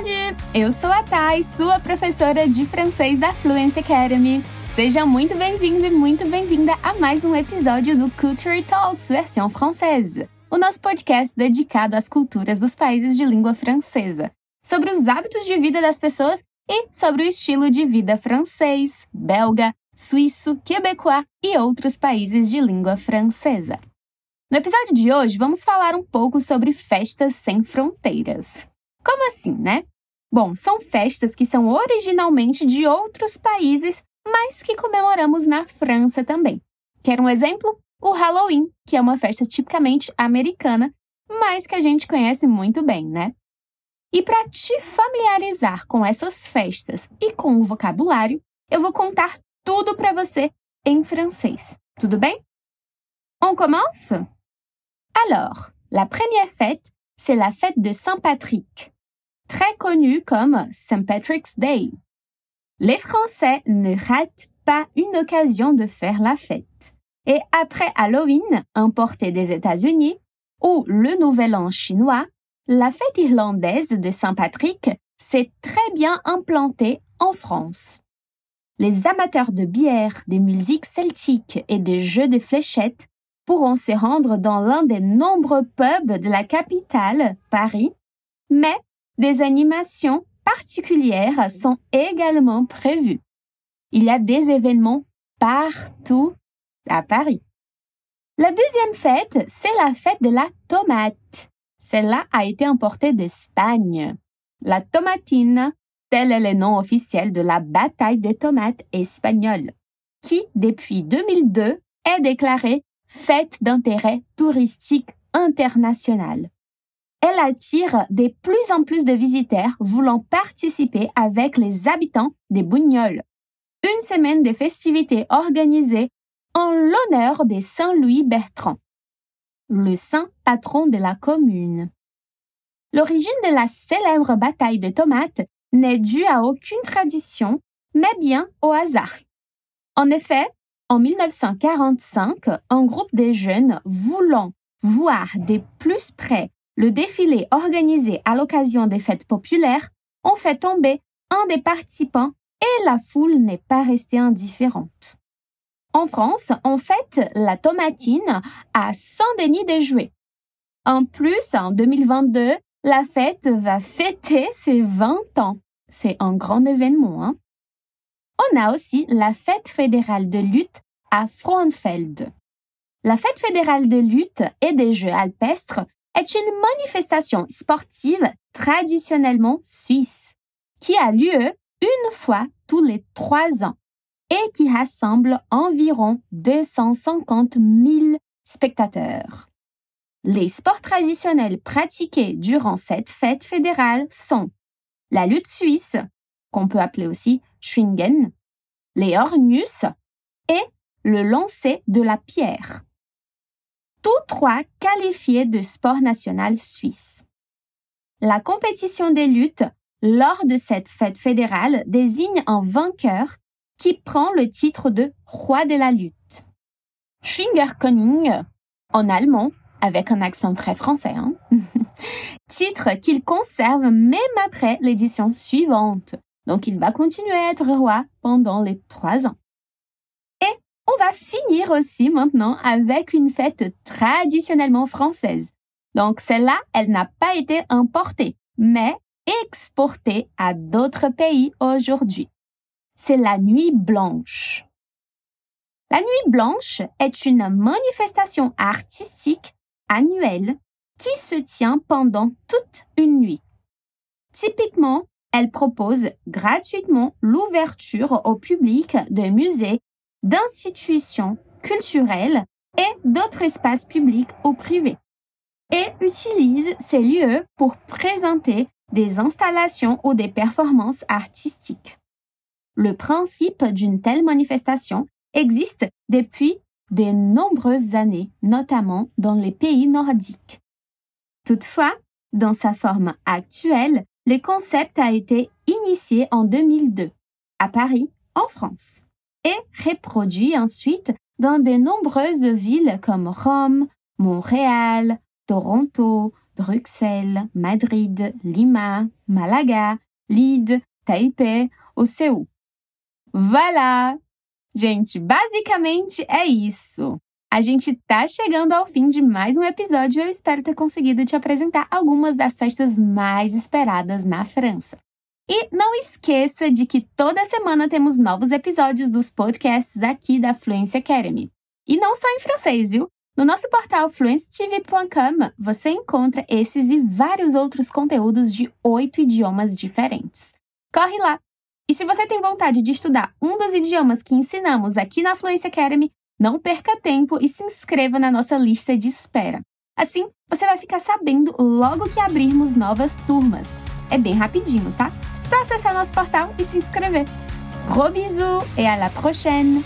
Salut! Eu sou a Thay, sua professora de francês da Fluency Academy. Seja muito bem-vindo e muito bem-vinda a mais um episódio do Culture Talks versão française, o nosso podcast dedicado às culturas dos países de língua francesa, sobre os hábitos de vida das pessoas e sobre o estilo de vida francês, belga, suíço, quebecois e outros países de língua francesa. No episódio de hoje, vamos falar um pouco sobre festas sem fronteiras. Como assim, né? Bom, são festas que são originalmente de outros países, mas que comemoramos na França também. Quer um exemplo? O Halloween, que é uma festa tipicamente americana, mas que a gente conhece muito bem, né? E para te familiarizar com essas festas e com o vocabulário, eu vou contar tudo para você em francês. Tudo bem? On commence? Alors, la première fête, c'est la fête de Saint-Patrick, très connue comme St. Patrick's Day. Les Français ne ratent pas une occasion de faire la fête. Et après Halloween, importé des États-Unis, ou le Nouvel An chinois, la fête irlandaise de Saint-Patrick s'est très bien implantée en France. Les amateurs de bière, des musiques celtiques et des jeux de fléchettes pourront se rendre dans l'un des nombreux pubs de la capitale, Paris, mais des animations particulières sont également prévues. Il y a des événements partout à Paris. La deuxième fête, c'est la fête de la tomate. Celle-là a été importée d'Espagne. La tomatine, tel est le nom officiel de la bataille des tomates espagnoles, qui, depuis 2002, est déclarée fête d'intérêt touristique international. Elle attire de plus en plus de visiteurs voulant participer avec les habitants des Bougnols. Une semaine de festivités organisées en l'honneur de Saint Louis Bertrand, le saint patron de la commune. L'origine de la célèbre bataille de tomates n'est due à aucune tradition, mais bien au hasard. En effet, en 1945, un groupe de jeunes voulant voir de plus près le défilé organisé à l'occasion des fêtes populaires ont fait tomber un des participants et la foule n'est pas restée indifférente. En France, on fête la tomatine à Saint-Denis-des-Jouets. En plus, en 2022, la fête va fêter ses 20 ans. C'est un grand événement, hein? On a aussi la fête fédérale de lutte à Frauenfeld. La fête fédérale de lutte et des Jeux alpestres est une manifestation sportive traditionnellement suisse qui a lieu une fois tous les trois ans et qui rassemble environ 250 000 spectateurs. Les sports traditionnels pratiqués durant cette fête fédérale sont la lutte suisse, qu'on peut appeler aussi Schwingen, les Hornus et le lancer de la pierre tous trois qualifiés de sport national suisse. La compétition des luttes lors de cette fête fédérale désigne un vainqueur qui prend le titre de roi de la lutte. Schwingerkönig, en allemand, avec un accent très français, hein? titre qu'il conserve même après l'édition suivante. Donc il va continuer à être roi pendant les trois ans. On va finir aussi maintenant avec une fête traditionnellement française. Donc celle-là, elle n'a pas été importée, mais exportée à d'autres pays aujourd'hui. C'est la Nuit Blanche. La Nuit Blanche est une manifestation artistique annuelle qui se tient pendant toute une nuit. Typiquement, elle propose gratuitement l'ouverture au public de musées d'institutions culturelles et d'autres espaces publics ou privés et utilise ces lieux pour présenter des installations ou des performances artistiques. Le principe d'une telle manifestation existe depuis de nombreuses années, notamment dans les pays nordiques. Toutefois, dans sa forme actuelle, le concept a été initié en 2002 à Paris, en France et reproduit ensuite dans de nombreuses villes comme Rome, Montréal, Toronto, Bruxelles, Madrid, Lima, Malaga, Lide, Taipei ou. Voilà! Gente, basicamente é isso. A gente tá chegando ao fim de mais um episódio e eu espero ter conseguido te apresentar algumas das festas mais esperadas na França. E não esqueça de que toda semana temos novos episódios dos podcasts aqui da Fluency Academy. E não só em francês, viu? No nosso portal fluencytv.com você encontra esses e vários outros conteúdos de oito idiomas diferentes. Corre lá! E se você tem vontade de estudar um dos idiomas que ensinamos aqui na Fluency Academy, não perca tempo e se inscreva na nossa lista de espera. Assim, você vai ficar sabendo logo que abrirmos novas turmas. É bem rapidinho, tá? Só acessar nosso portal e se inscrever. Gros bisous et à la prochaine!